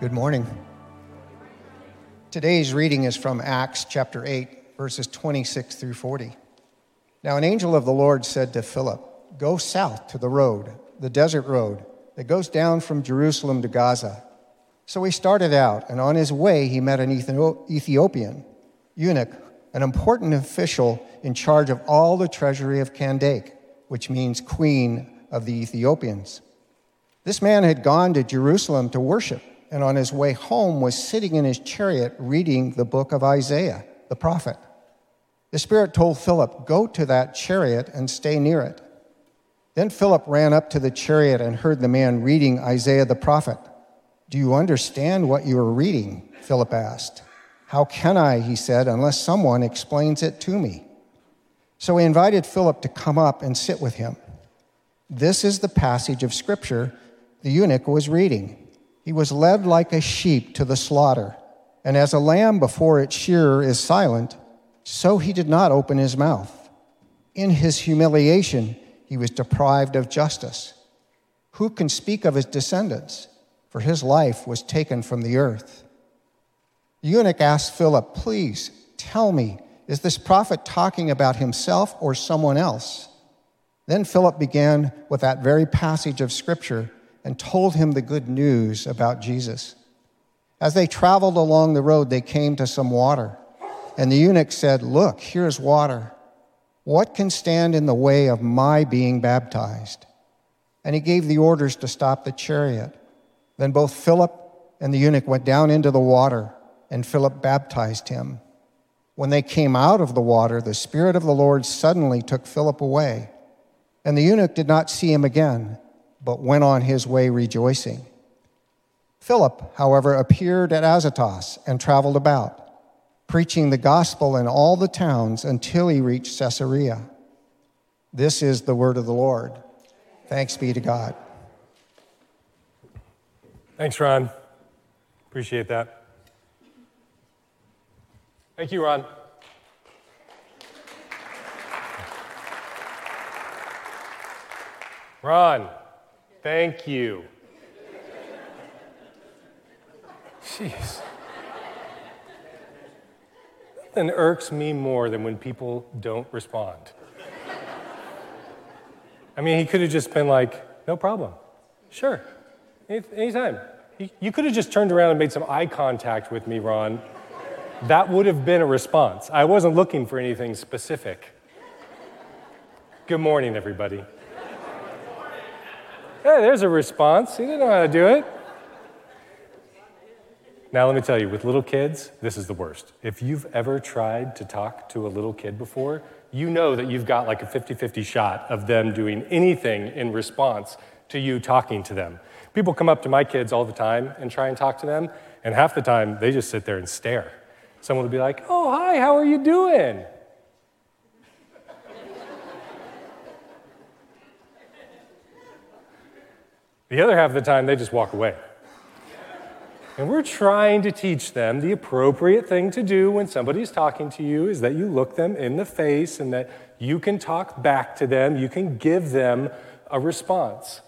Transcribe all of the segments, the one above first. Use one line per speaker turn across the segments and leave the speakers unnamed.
Good morning. Today's reading is from Acts chapter 8, verses 26 through 40. Now, an angel of the Lord said to Philip, Go south to the road, the desert road, that goes down from Jerusalem to Gaza. So he started out, and on his way, he met an Ethiopian eunuch, an important official in charge of all the treasury of Kandake, which means queen of the Ethiopians. This man had gone to Jerusalem to worship and on his way home was sitting in his chariot reading the book of Isaiah, the prophet. The Spirit told Philip, Go to that chariot and stay near it. Then Philip ran up to the chariot and heard the man reading Isaiah the prophet. Do you understand what you are reading? Philip asked. How can I, he said, unless someone explains it to me? So he invited Philip to come up and sit with him. This is the passage of scripture the eunuch was reading. He was led like a sheep to the slaughter, and as a lamb before its shearer is silent, so he did not open his mouth. In his humiliation, he was deprived of justice. Who can speak of his descendants? For his life was taken from the earth. The eunuch asked Philip, Please tell me, is this prophet talking about himself or someone else? Then Philip began with that very passage of scripture and told him the good news about Jesus. As they traveled along the road, they came to some water. And the eunuch said, Look, here's water. What can stand in the way of my being baptized? And he gave the orders to stop the chariot. Then both Philip and the eunuch went down into the water, and Philip baptized him. When they came out of the water, the Spirit of the Lord suddenly took Philip away, and the eunuch did not see him again but went on his way rejoicing. Philip, however, appeared at Azotus and traveled about, preaching the gospel in all the towns until he reached Caesarea. This is the word of the Lord. Thanks be to God.
Thanks, Ron. Appreciate that. Thank you, Ron. Ron. Thank you. Jeez. Nothing irks me more than when people don't respond. I mean, he could have just been like, no problem. Sure. Anytime. You could have just turned around and made some eye contact with me, Ron. That would have been a response. I wasn't looking for anything specific. Good morning, everybody. Hey, there's a response. He didn't know how to do it. Now, let me tell you, with little kids, this is the worst. If you've ever tried to talk to a little kid before, you know that you've got like a 50 50 shot of them doing anything in response to you talking to them. People come up to my kids all the time and try and talk to them, and half the time they just sit there and stare. Someone will be like, Oh, hi, how are you doing? The other half of the time, they just walk away. And we're trying to teach them the appropriate thing to do when somebody's talking to you is that you look them in the face and that you can talk back to them, you can give them a response.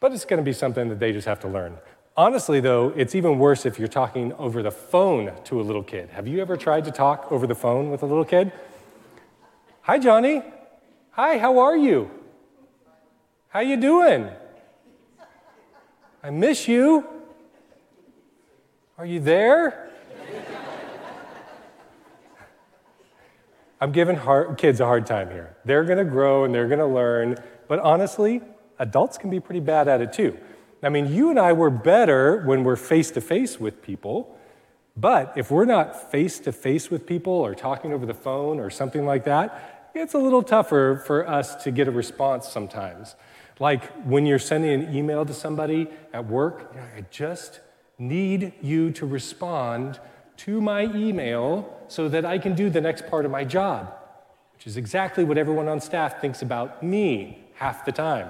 But it's going to be something that they just have to learn. Honestly, though, it's even worse if you're talking over the phone to a little kid. Have you ever tried to talk over the phone with a little kid? Hi, Johnny. Hi, how are you? How you doing? I miss you. Are you there? I'm giving hard, kids a hard time here. They're going to grow and they're going to learn, but honestly, adults can be pretty bad at it too. I mean, you and I were better when we're face to face with people, but if we're not face to face with people or talking over the phone or something like that, it's a little tougher for us to get a response sometimes. Like when you're sending an email to somebody at work, I just need you to respond to my email so that I can do the next part of my job, which is exactly what everyone on staff thinks about me half the time.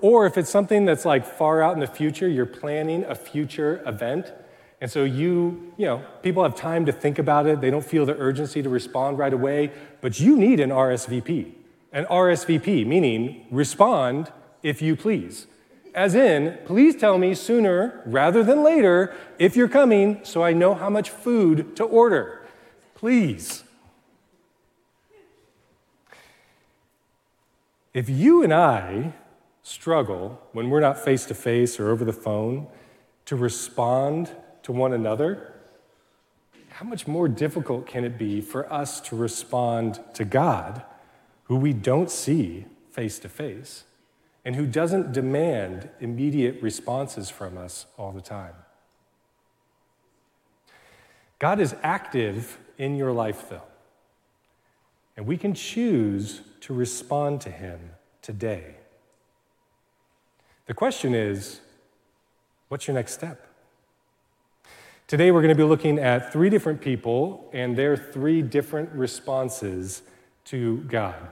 or if it's something that's like far out in the future, you're planning a future event, and so you, you know, people have time to think about it, they don't feel the urgency to respond right away, but you need an RSVP an RSVP, meaning respond if you please. as in, please tell me sooner rather than later if you're coming so I know how much food to order. Please. If you and I struggle when we're not face to face or over the phone to respond to one another, how much more difficult can it be for us to respond to God, who we don't see face to face, and who doesn't demand immediate responses from us all the time? God is active in your life, though, and we can choose to respond to Him today. The question is what's your next step? Today, we're going to be looking at three different people and their three different responses to God.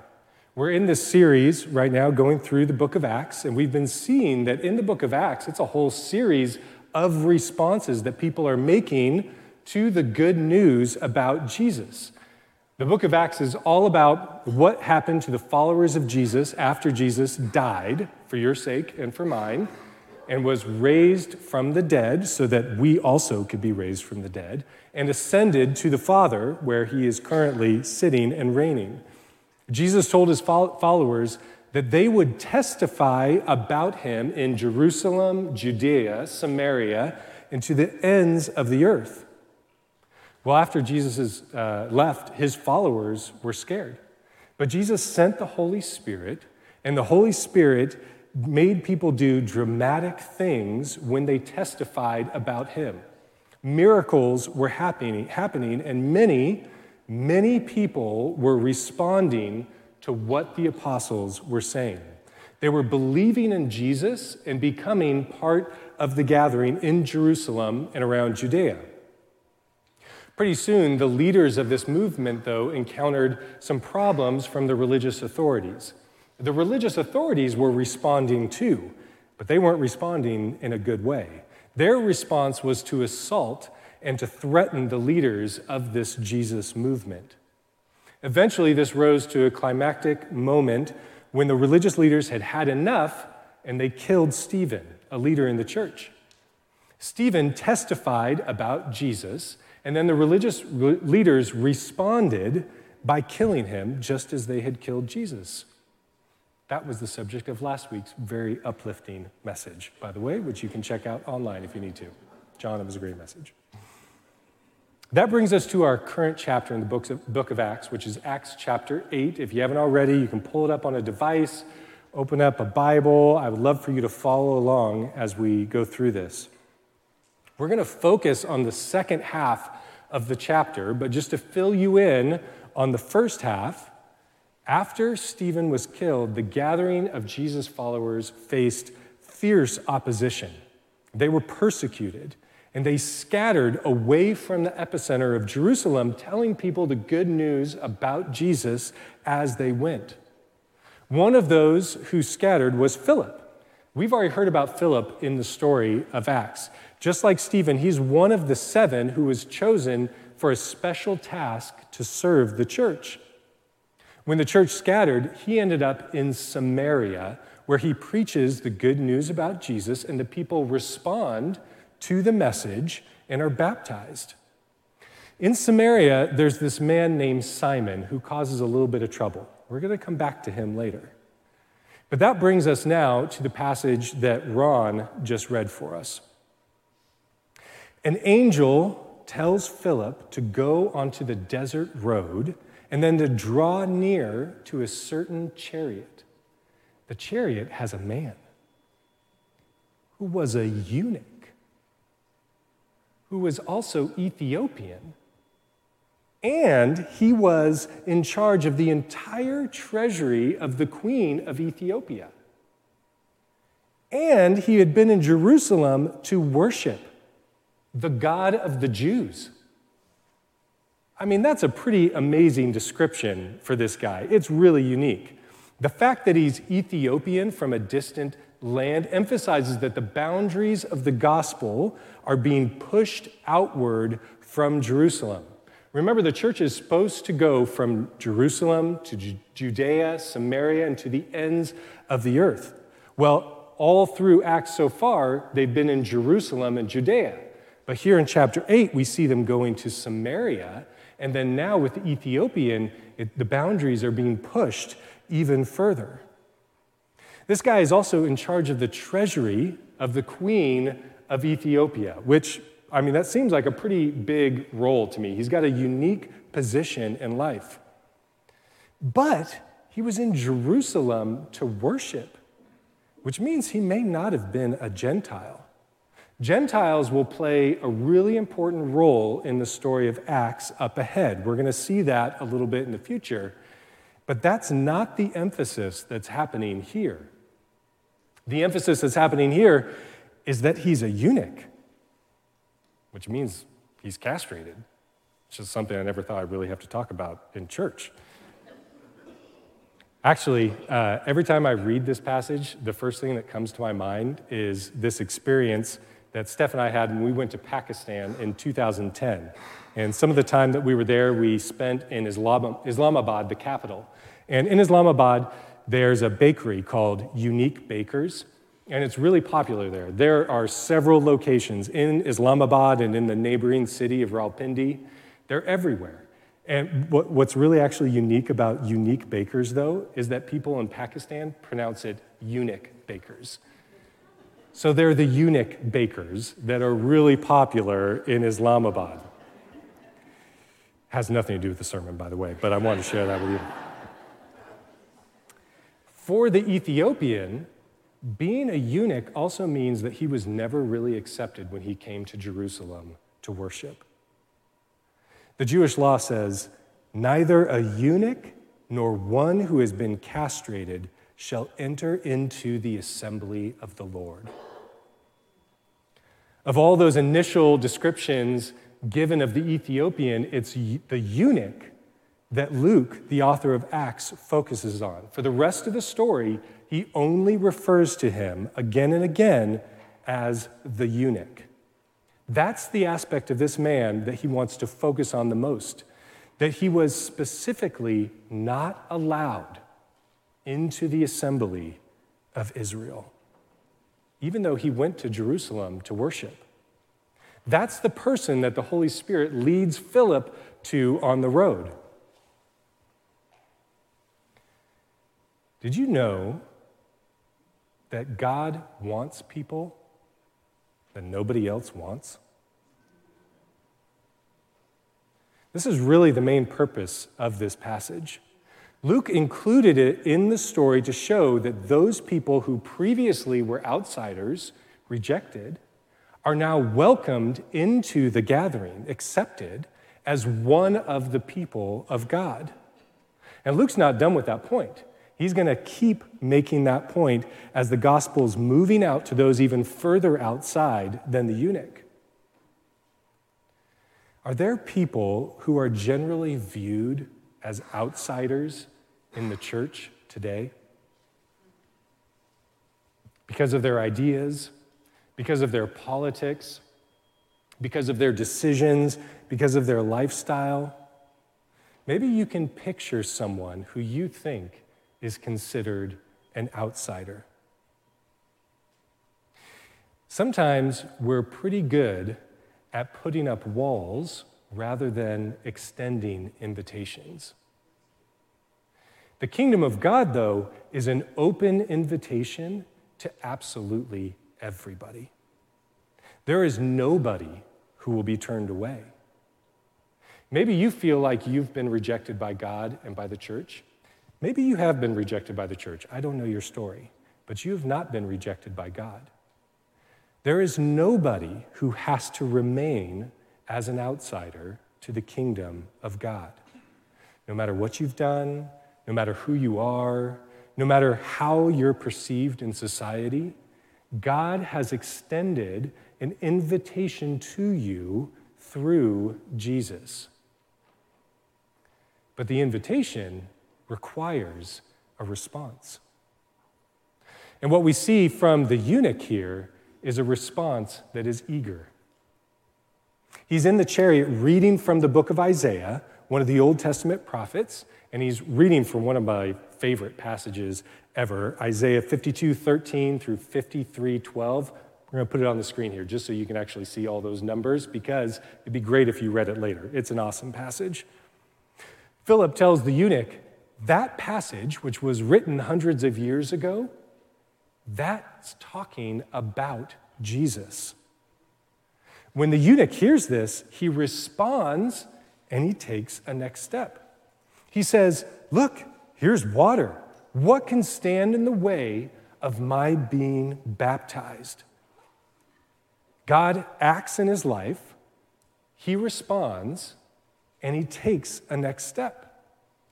We're in this series right now going through the book of Acts, and we've been seeing that in the book of Acts, it's a whole series of responses that people are making to the good news about Jesus. The book of Acts is all about what happened to the followers of Jesus after Jesus died for your sake and for mine and was raised from the dead so that we also could be raised from the dead and ascended to the Father where he is currently sitting and reigning. Jesus told his followers that they would testify about him in Jerusalem, Judea, Samaria, and to the ends of the earth. Well, after Jesus uh, left, his followers were scared. But Jesus sent the Holy Spirit, and the Holy Spirit made people do dramatic things when they testified about him. Miracles were happening, happening, and many, many people were responding to what the apostles were saying. They were believing in Jesus and becoming part of the gathering in Jerusalem and around Judea. Pretty soon, the leaders of this movement, though, encountered some problems from the religious authorities. The religious authorities were responding too, but they weren't responding in a good way. Their response was to assault and to threaten the leaders of this Jesus movement. Eventually, this rose to a climactic moment when the religious leaders had had enough and they killed Stephen, a leader in the church. Stephen testified about Jesus and then the religious re- leaders responded by killing him just as they had killed Jesus. That was the subject of last week's very uplifting message, by the way, which you can check out online if you need to. John, it was a great message. That brings us to our current chapter in the book of Acts, which is Acts chapter 8. If you haven't already, you can pull it up on a device, open up a Bible. I would love for you to follow along as we go through this. We're going to focus on the second half of the chapter, but just to fill you in on the first half, after Stephen was killed, the gathering of Jesus' followers faced fierce opposition. They were persecuted and they scattered away from the epicenter of Jerusalem, telling people the good news about Jesus as they went. One of those who scattered was Philip. We've already heard about Philip in the story of Acts. Just like Stephen, he's one of the seven who was chosen for a special task to serve the church. When the church scattered, he ended up in Samaria, where he preaches the good news about Jesus, and the people respond to the message and are baptized. In Samaria, there's this man named Simon who causes a little bit of trouble. We're going to come back to him later. But that brings us now to the passage that Ron just read for us. An angel tells Philip to go onto the desert road and then to draw near to a certain chariot. The chariot has a man who was a eunuch, who was also Ethiopian, and he was in charge of the entire treasury of the queen of Ethiopia. And he had been in Jerusalem to worship the God of the Jews. I mean, that's a pretty amazing description for this guy. It's really unique. The fact that he's Ethiopian from a distant land emphasizes that the boundaries of the gospel are being pushed outward from Jerusalem. Remember, the church is supposed to go from Jerusalem to Judea, Samaria, and to the ends of the earth. Well, all through Acts so far, they've been in Jerusalem and Judea. But here in chapter 8, we see them going to Samaria. And then now with the Ethiopian, it, the boundaries are being pushed even further. This guy is also in charge of the treasury of the queen of Ethiopia, which, I mean, that seems like a pretty big role to me. He's got a unique position in life. But he was in Jerusalem to worship, which means he may not have been a Gentile. Gentiles will play a really important role in the story of Acts up ahead. We're going to see that a little bit in the future. But that's not the emphasis that's happening here. The emphasis that's happening here is that he's a eunuch, which means he's castrated, which is something I never thought I'd really have to talk about in church. Actually, uh, every time I read this passage, the first thing that comes to my mind is this experience that Steph and I had when we went to Pakistan in 2010. And some of the time that we were there, we spent in Islam- Islamabad, the capital. And in Islamabad, there's a bakery called Unique Bakers, and it's really popular there. There are several locations in Islamabad and in the neighboring city of Rawalpindi. They're everywhere. And what, what's really actually unique about Unique Bakers, though, is that people in Pakistan pronounce it eunuch bakers. So they're the eunuch bakers that are really popular in Islamabad. Has nothing to do with the sermon, by the way, but I wanted to share that with you. For the Ethiopian, being a eunuch also means that he was never really accepted when he came to Jerusalem to worship. The Jewish law says, neither a eunuch nor one who has been castrated shall enter into the assembly of the Lord. Of all those initial descriptions given of the Ethiopian, it's the eunuch that Luke, the author of Acts, focuses on. For the rest of the story, he only refers to him again and again as the eunuch. That's the aspect of this man that he wants to focus on the most that he was specifically not allowed into the assembly of Israel, even though he went to Jerusalem to worship. That's the person that the Holy Spirit leads Philip to on the road. Did you know that God wants people that nobody else wants? This is really the main purpose of this passage. Luke included it in the story to show that those people who previously were outsiders, rejected, are now welcomed into the gathering, accepted as one of the people of God. And Luke's not done with that point. He's going to keep making that point as the gospel's moving out to those even further outside than the eunuch. Are there people who are generally viewed as outsiders in the church today? Because of their ideas, because of their politics, because of their decisions, because of their lifestyle? Maybe you can picture someone who you think is considered an outsider. Sometimes we're pretty good at putting up walls rather than extending invitations. The kingdom of God, though, is an open invitation to absolutely everybody. There is nobody who will be turned away. Maybe you feel like you've been rejected by God and by the church. Maybe you have been rejected by the church. I don't know your story, but you have not been rejected by God. There is nobody who has to remain as an outsider to the kingdom of God. No matter what you've done, no matter who you are, no matter how you're perceived in society, God has extended an invitation to you through Jesus. But the invitation requires a response. And what we see from the eunuch here is a response that is eager. He's in the chariot reading from the book of Isaiah, one of the Old Testament prophets, and he's reading from one of my favorite passages ever Isaiah 52 13 through 53 12. We're going to put it on the screen here just so you can actually see all those numbers because it'd be great if you read it later. It's an awesome passage. Philip tells the eunuch that passage, which was written hundreds of years ago, that's talking about Jesus. When the eunuch hears this, he responds and he takes a next step. He says, Look, here's water. What can stand in the way of my being baptized? God acts in his life, he responds, and he takes a next step.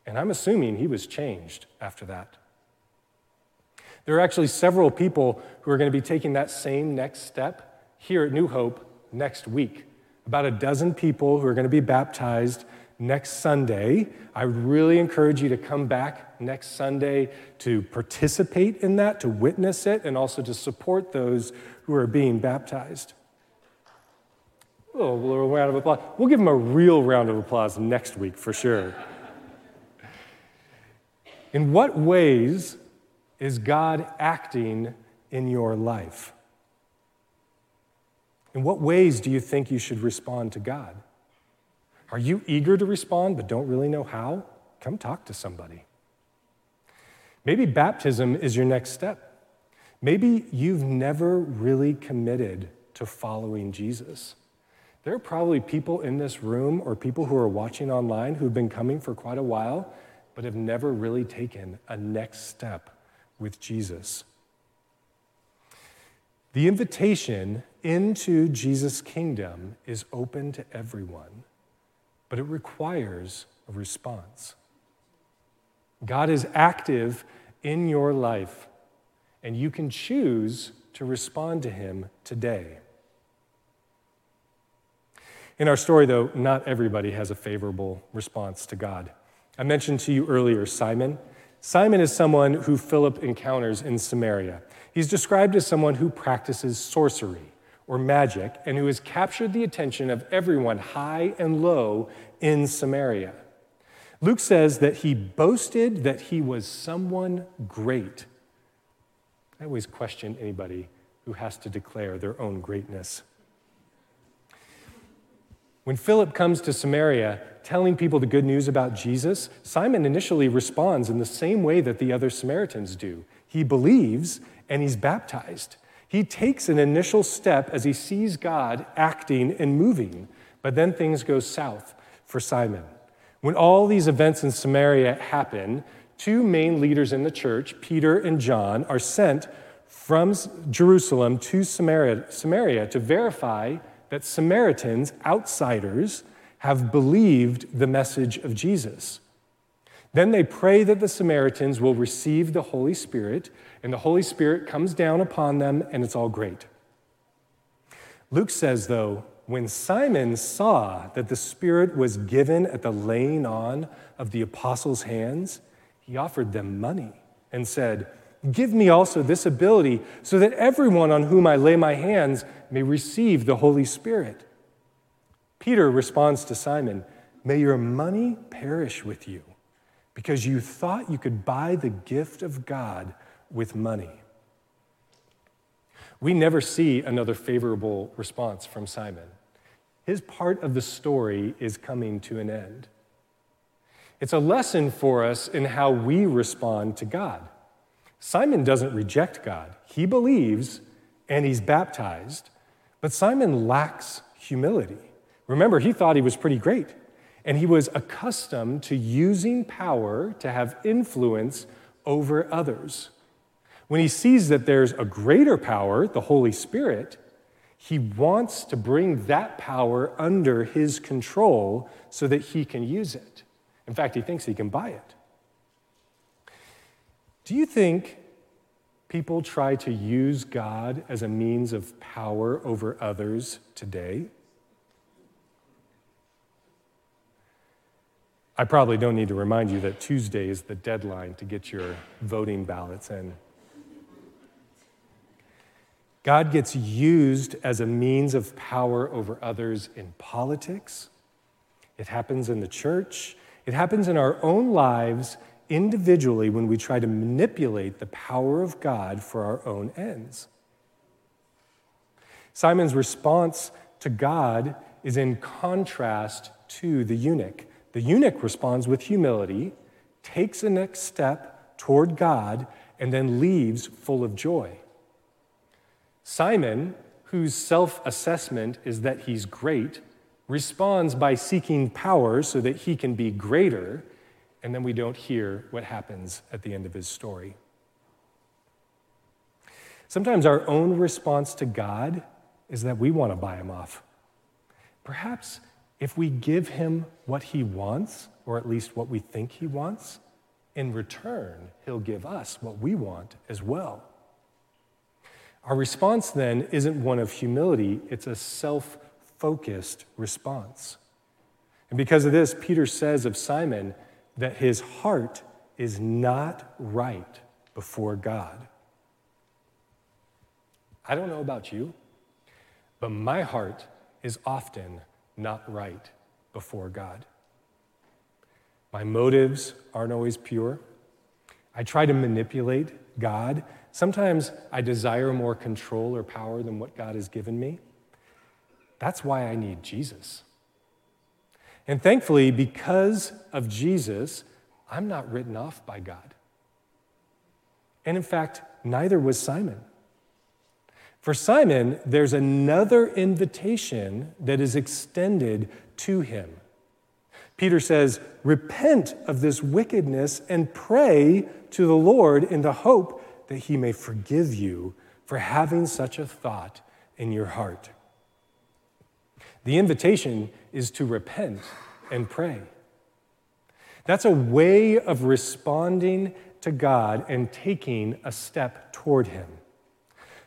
And I'm assuming he was changed after that. There are actually several people who are going to be taking that same next step here at New Hope next week. About a dozen people who are going to be baptized next Sunday. I would really encourage you to come back next Sunday to participate in that, to witness it, and also to support those who are being baptized. Oh, a little round of applause. We'll give them a real round of applause next week for sure. In what ways is God acting in your life? In what ways do you think you should respond to God? Are you eager to respond but don't really know how? Come talk to somebody. Maybe baptism is your next step. Maybe you've never really committed to following Jesus. There are probably people in this room or people who are watching online who've been coming for quite a while, but have never really taken a next step with Jesus. The invitation into Jesus' kingdom is open to everyone, but it requires a response. God is active in your life, and you can choose to respond to Him today. In our story, though, not everybody has a favorable response to God. I mentioned to you earlier Simon. Simon is someone who Philip encounters in Samaria. He's described as someone who practices sorcery or magic and who has captured the attention of everyone, high and low, in Samaria. Luke says that he boasted that he was someone great. I always question anybody who has to declare their own greatness. When Philip comes to Samaria telling people the good news about Jesus, Simon initially responds in the same way that the other Samaritans do. He believes and he's baptized. He takes an initial step as he sees God acting and moving, but then things go south for Simon. When all these events in Samaria happen, two main leaders in the church, Peter and John, are sent from Jerusalem to Samaria, Samaria to verify that Samaritans, outsiders, have believed the message of Jesus. Then they pray that the Samaritans will receive the Holy Spirit, and the Holy Spirit comes down upon them, and it's all great. Luke says, though, when Simon saw that the Spirit was given at the laying on of the apostles' hands, he offered them money and said, Give me also this ability so that everyone on whom I lay my hands may receive the Holy Spirit. Peter responds to Simon, May your money perish with you because you thought you could buy the gift of God with money. We never see another favorable response from Simon. His part of the story is coming to an end. It's a lesson for us in how we respond to God. Simon doesn't reject God, he believes and he's baptized, but Simon lacks humility. Remember, he thought he was pretty great, and he was accustomed to using power to have influence over others. When he sees that there's a greater power, the Holy Spirit, he wants to bring that power under his control so that he can use it. In fact, he thinks he can buy it. Do you think people try to use God as a means of power over others today? I probably don't need to remind you that Tuesday is the deadline to get your voting ballots in. God gets used as a means of power over others in politics, It happens in the church. It happens in our own lives individually when we try to manipulate the power of God for our own ends. Simon's response to God is in contrast to the eunuch. The eunuch responds with humility, takes a next step toward God, and then leaves full of joy. Simon, whose self assessment is that he's great, responds by seeking power so that he can be greater, and then we don't hear what happens at the end of his story. Sometimes our own response to God is that we want to buy him off. Perhaps if we give him what he wants, or at least what we think he wants, in return, he'll give us what we want as well. Our response then isn't one of humility, it's a self focused response. And because of this, Peter says of Simon that his heart is not right before God. I don't know about you, but my heart is often not right before God. My motives aren't always pure. I try to manipulate God. Sometimes I desire more control or power than what God has given me. That's why I need Jesus. And thankfully, because of Jesus, I'm not written off by God. And in fact, neither was Simon. For Simon, there's another invitation that is extended to him. Peter says, Repent of this wickedness and pray to the Lord in the hope that he may forgive you for having such a thought in your heart. The invitation is to repent and pray. That's a way of responding to God and taking a step toward Him.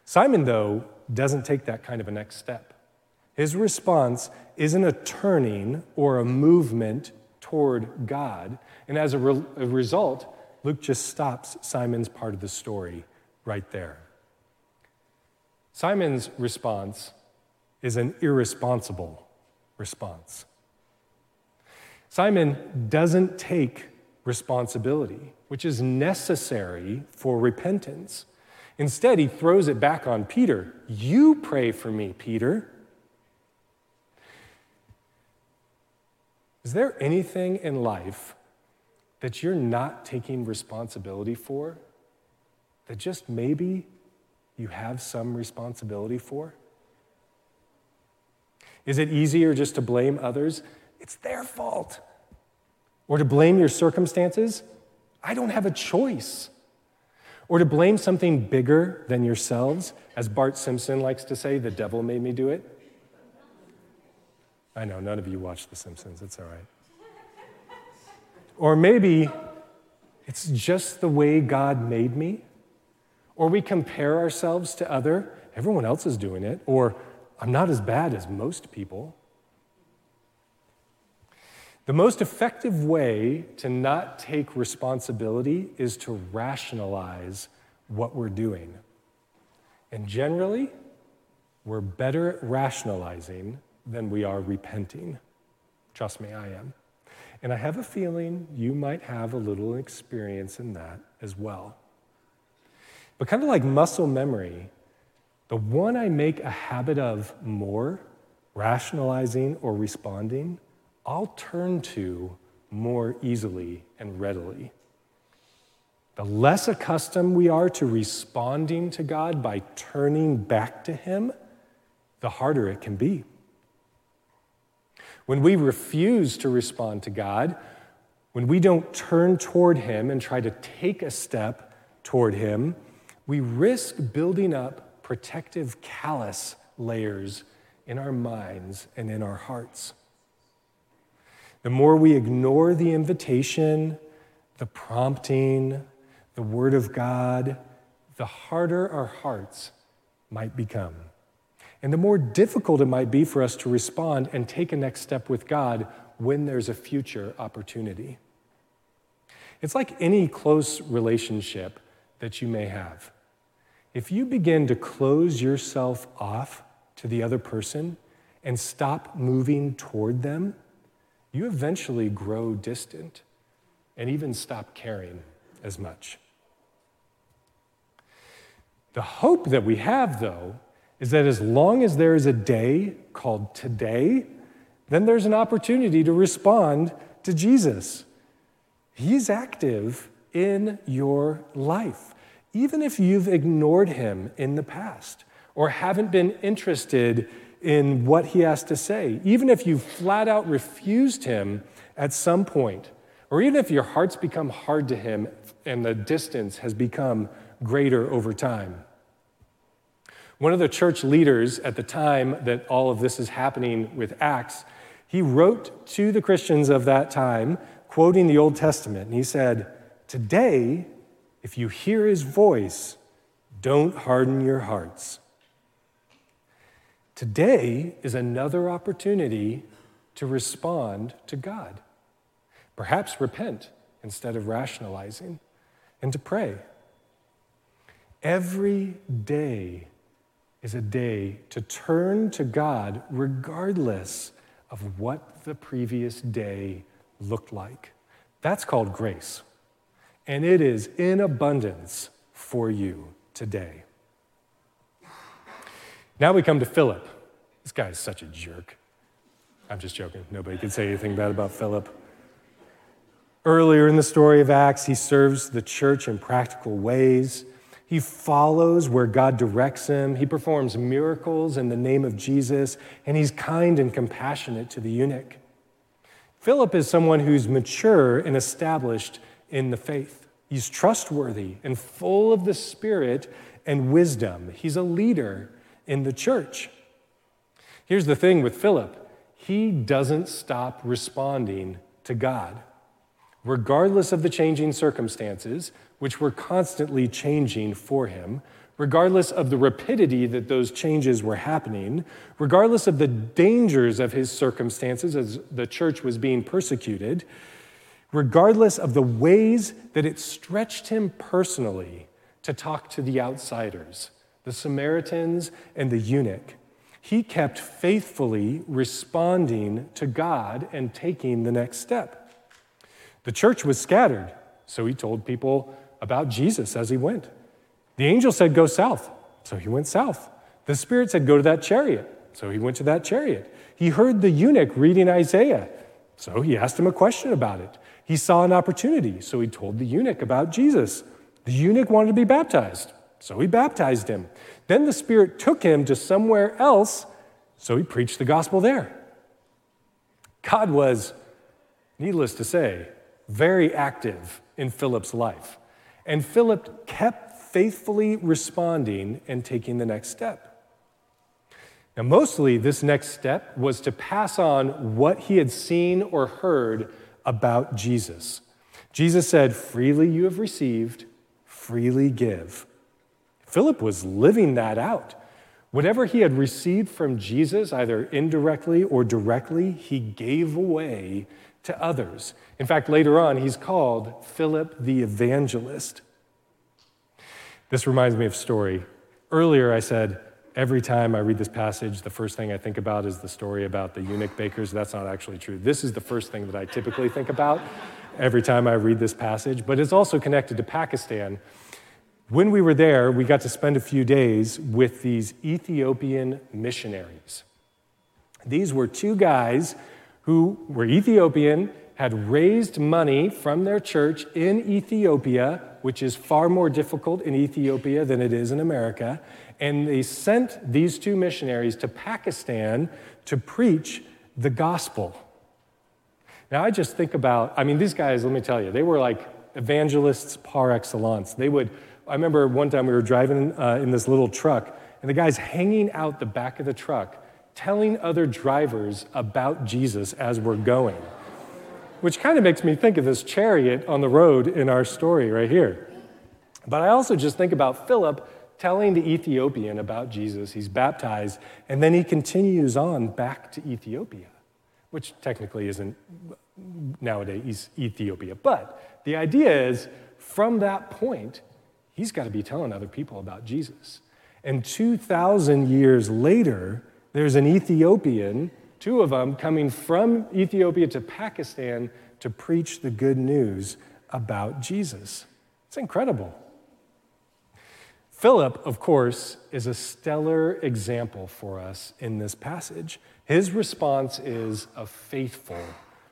Simon, though, doesn't take that kind of a next step. His response isn't a turning or a movement toward God. And as a, re- a result, Luke just stops Simon's part of the story right there. Simon's response is an irresponsible response. Simon doesn't take responsibility, which is necessary for repentance. Instead, he throws it back on Peter. You pray for me, Peter. Is there anything in life that you're not taking responsibility for that just maybe you have some responsibility for? Is it easier just to blame others? It's their fault. Or to blame your circumstances? I don't have a choice. Or to blame something bigger than yourselves? As Bart Simpson likes to say, the devil made me do it. I know, none of you watch The Simpsons. It's all right. Or maybe it's just the way God made me. Or we compare ourselves to other. Everyone else is doing it. Or I'm not as bad as most people. The most effective way to not take responsibility is to rationalize what we're doing. And generally, we're better at rationalizing than we are repenting. Trust me, I am. And I have a feeling you might have a little experience in that as well. But kind of like muscle memory, the one I make a habit of more, rationalizing or responding, I'll turn to more easily and readily. The less accustomed we are to responding to God by turning back to Him, the harder it can be. When we refuse to respond to God, when we don't turn toward Him and try to take a step toward Him, we risk building up protective callus layers in our minds and in our hearts. The more we ignore the invitation, the prompting, the Word of God, the harder our hearts might become. And the more difficult it might be for us to respond and take a next step with God when there's a future opportunity. It's like any close relationship that you may have. If you begin to close yourself off to the other person and stop moving toward them, you eventually grow distant and even stop caring as much. The hope that we have, though, is that as long as there is a day called today, then there's an opportunity to respond to Jesus. He's active in your life, even if you've ignored him in the past or haven't been interested in what he has to say, even if you flat out refused him at some point, or even if your heart's become hard to him and the distance has become greater over time. One of the church leaders at the time that all of this is happening with Acts, he wrote to the Christians of that time, quoting the Old Testament, and he said, Today, if you hear his voice, don't harden your hearts. Today is another opportunity to respond to God. Perhaps repent instead of rationalizing and to pray. Every day is a day to turn to God regardless of what the previous day looked like. That's called grace. And it is in abundance for you today. Now we come to Philip. This guy is such a jerk. I'm just joking. Nobody can say anything bad about Philip. Earlier in the story of Acts, he serves the church in practical ways. He follows where God directs him. He performs miracles in the name of Jesus, and he's kind and compassionate to the eunuch. Philip is someone who's mature and established in the faith. He's trustworthy and full of the Spirit and wisdom. He's a leader in the church. Here's the thing with Philip he doesn't stop responding to God regardless of the changing circumstances, which were constantly changing for him, regardless of the rapidity that those changes were happening, regardless of the dangers of his circumstances as the church was being persecuted, regardless of the ways that it stretched him personally to talk to the outsiders, the Samaritans and the eunuch. He kept faithfully responding to God and taking the next step. The church was scattered, so he told people about Jesus as he went. The angel said, Go south, so he went south. The Spirit said, Go to that chariot, so he went to that chariot. He heard the eunuch reading Isaiah, so he asked him a question about it. He saw an opportunity, so he told the eunuch about Jesus. The eunuch wanted to be baptized, so he baptized him. Then the Spirit took him to somewhere else, so he preached the gospel there. God was, needless to say, very active in Philip's life. And Philip kept faithfully responding and taking the next step. Now, mostly, this next step was to pass on what he had seen or heard about Jesus. Jesus said, Freely you have received, freely give. Philip was living that out. Whatever he had received from Jesus, either indirectly or directly, he gave away to others. In fact, later on, he's called Philip the Evangelist. This reminds me of a story. Earlier, I said, every time I read this passage, the first thing I think about is the story about the eunuch bakers. That's not actually true. This is the first thing that I typically think about every time I read this passage, but it's also connected to Pakistan. When we were there, we got to spend a few days with these Ethiopian missionaries. These were two guys who were Ethiopian, had raised money from their church in Ethiopia, which is far more difficult in Ethiopia than it is in America. And they sent these two missionaries to Pakistan to preach the gospel. Now, I just think about, I mean, these guys, let me tell you, they were like evangelists par excellence. They would, I remember one time we were driving uh, in this little truck, and the guy's hanging out the back of the truck telling other drivers about Jesus as we're going, which kind of makes me think of this chariot on the road in our story right here. But I also just think about Philip telling the Ethiopian about Jesus. He's baptized, and then he continues on back to Ethiopia, which technically isn't nowadays Ethiopia. But the idea is from that point, he's got to be telling other people about Jesus. And 2,000 years later, there's an Ethiopian two of them coming from Ethiopia to Pakistan to preach the good news about Jesus. It's incredible. Philip, of course, is a stellar example for us in this passage. His response is a faithful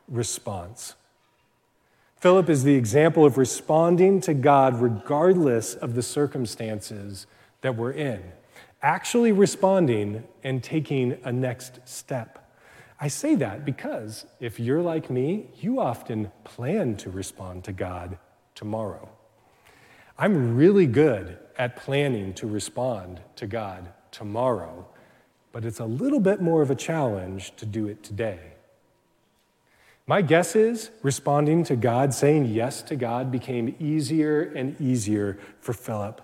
response. Philip is the example of responding to God regardless of the circumstances that we're in, actually responding and taking a next step. I say that because if you're like me, you often plan to respond to God tomorrow. I'm really good at planning to respond to God tomorrow, but it's a little bit more of a challenge to do it today. My guess is responding to God, saying yes to God, became easier and easier for Philip.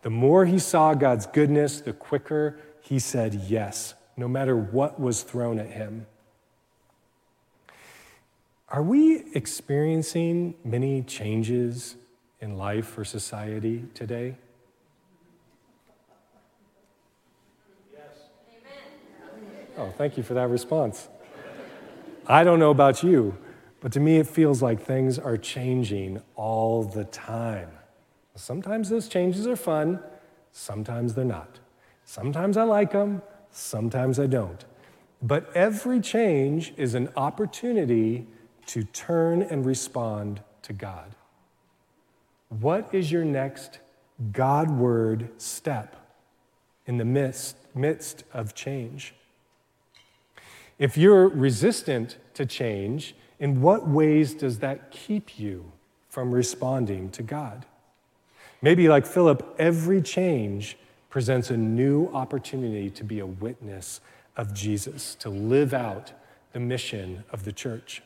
The more he saw God's goodness, the quicker he said yes, no matter what was thrown at him. Are we experiencing many changes in life or society today? Yes. Amen. Oh, thank you for that response. I don't know about you, but to me, it feels like things are changing all the time. Sometimes those changes are fun, sometimes they're not. Sometimes I like them, sometimes I don't. But every change is an opportunity to turn and respond to God. What is your next Godward step in the midst, midst of change? If you're resistant to change, in what ways does that keep you from responding to God? Maybe, like Philip, every change presents a new opportunity to be a witness of Jesus, to live out the mission of the church.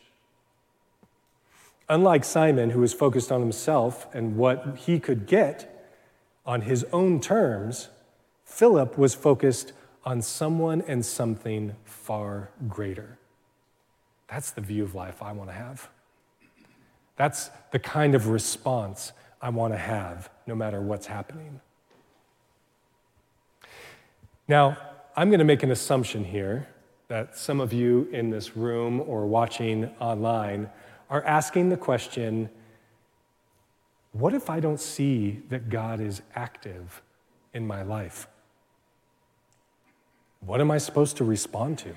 Unlike Simon, who was focused on himself and what he could get on his own terms, Philip was focused on someone and something far greater. That's the view of life I want to have. That's the kind of response I want to have no matter what's happening. Now, I'm going to make an assumption here that some of you in this room or watching online are asking the question what if I don't see that God is active in my life? What am I supposed to respond to?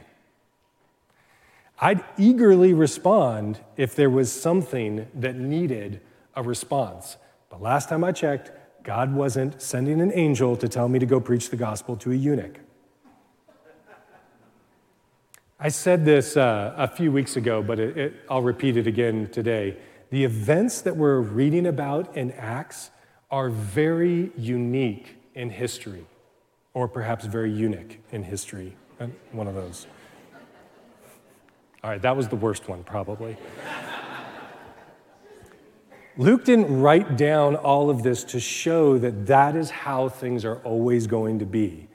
I'd eagerly respond if there was something that needed a response. But last time I checked, God wasn't sending an angel to tell me to go preach the gospel to a eunuch. I said this uh, a few weeks ago, but it, it, I'll repeat it again today. The events that we're reading about in Acts are very unique in history or perhaps very unique in history. One of those. All right, that was the worst one, probably. Luke didn't write down all of this to show that that is how things are always going to be.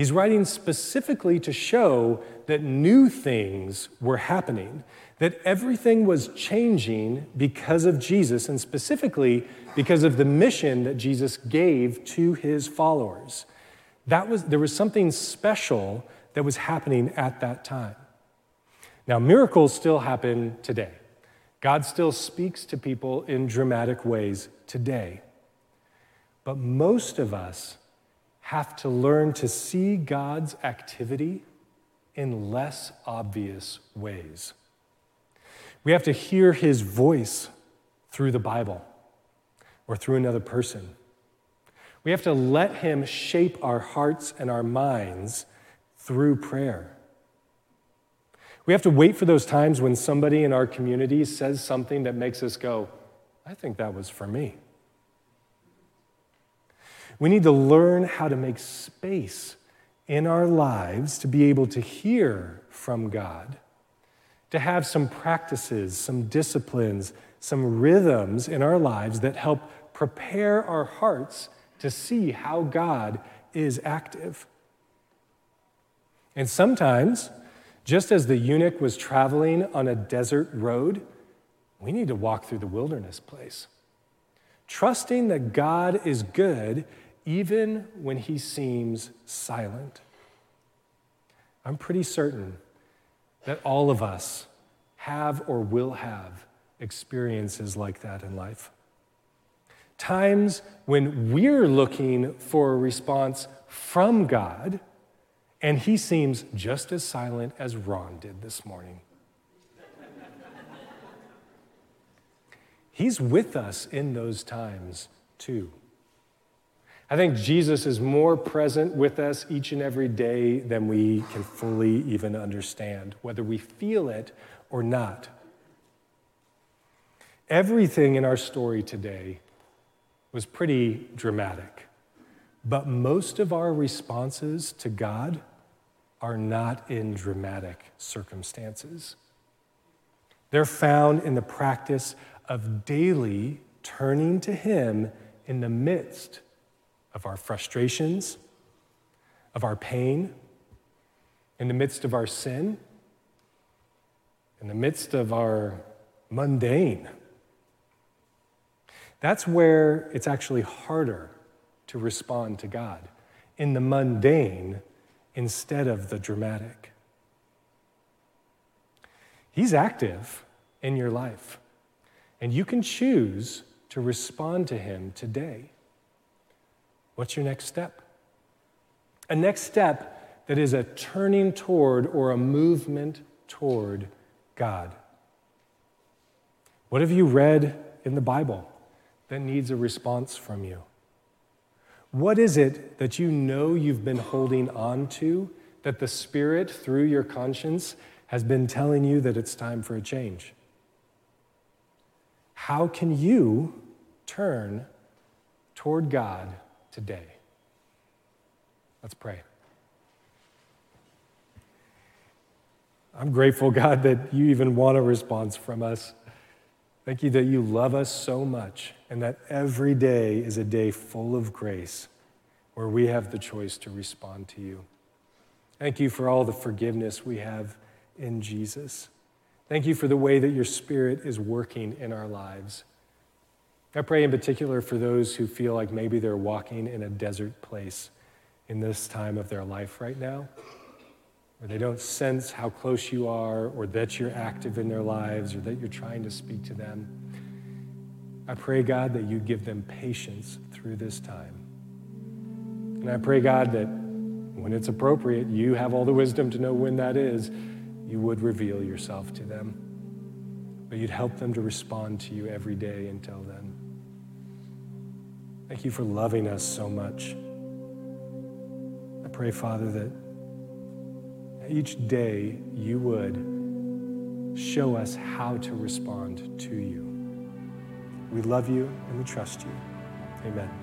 He's writing specifically to show that new things were happening, that everything was changing because of Jesus, and specifically because of the mission that Jesus gave to his followers. That was, there was something special that was happening at that time. Now, miracles still happen today. God still speaks to people in dramatic ways today. But most of us have to learn to see God's activity in less obvious ways. We have to hear his voice through the Bible or through another person. We have to let Him shape our hearts and our minds through prayer. We have to wait for those times when somebody in our community says something that makes us go, I think that was for me. We need to learn how to make space in our lives to be able to hear from God, to have some practices, some disciplines, some rhythms in our lives that help prepare our hearts to see how God is active. And sometimes, just as the eunuch was traveling on a desert road, we need to walk through the wilderness place, trusting that God is good even when he seems silent. I'm pretty certain that all of us have or will have experiences like that in life. Times when we're looking for a response from God, and He seems just as silent as Ron did this morning. He's with us in those times too. I think Jesus is more present with us each and every day than we can fully even understand, whether we feel it or not. Everything in our story today was pretty dramatic, but most of our responses to God are not in dramatic circumstances. They're found in the practice of daily turning to Him in the midst of our frustrations, of our pain, in the midst of our sin, in the midst of our mundane. That's where it's actually harder to respond to God, in the mundane instead of the dramatic. He's active in your life, and you can choose to respond to Him today. What's your next step? A next step that is a turning toward or a movement toward God. What have you read in the Bible that needs a response from you? What is it that you know you've been holding on to that the Spirit, through your conscience, has been telling you that it's time for a change? How can you turn toward God today. Let's pray. I'm grateful, God, that you even want a response from us. Thank you that you love us so much and that every day is a day full of grace where we have the choice to respond to you. Thank you for all the forgiveness we have in Jesus. Thank you for the way that your Spirit is working in our lives. I pray in particular for those who feel like maybe they're walking in a desert place in this time of their life right now, where they don't sense how close you are, or that you're active in their lives, or that you're trying to speak to them. I pray, God, that you give them patience through this time. And I pray, God, that when it's appropriate, you have all the wisdom to know when that is, you would reveal yourself to them. But you'd help them to respond to you every day until then. Thank you for loving us so much. I pray, Father, that each day you would show us how to respond to you. We love you and we trust you. Amen.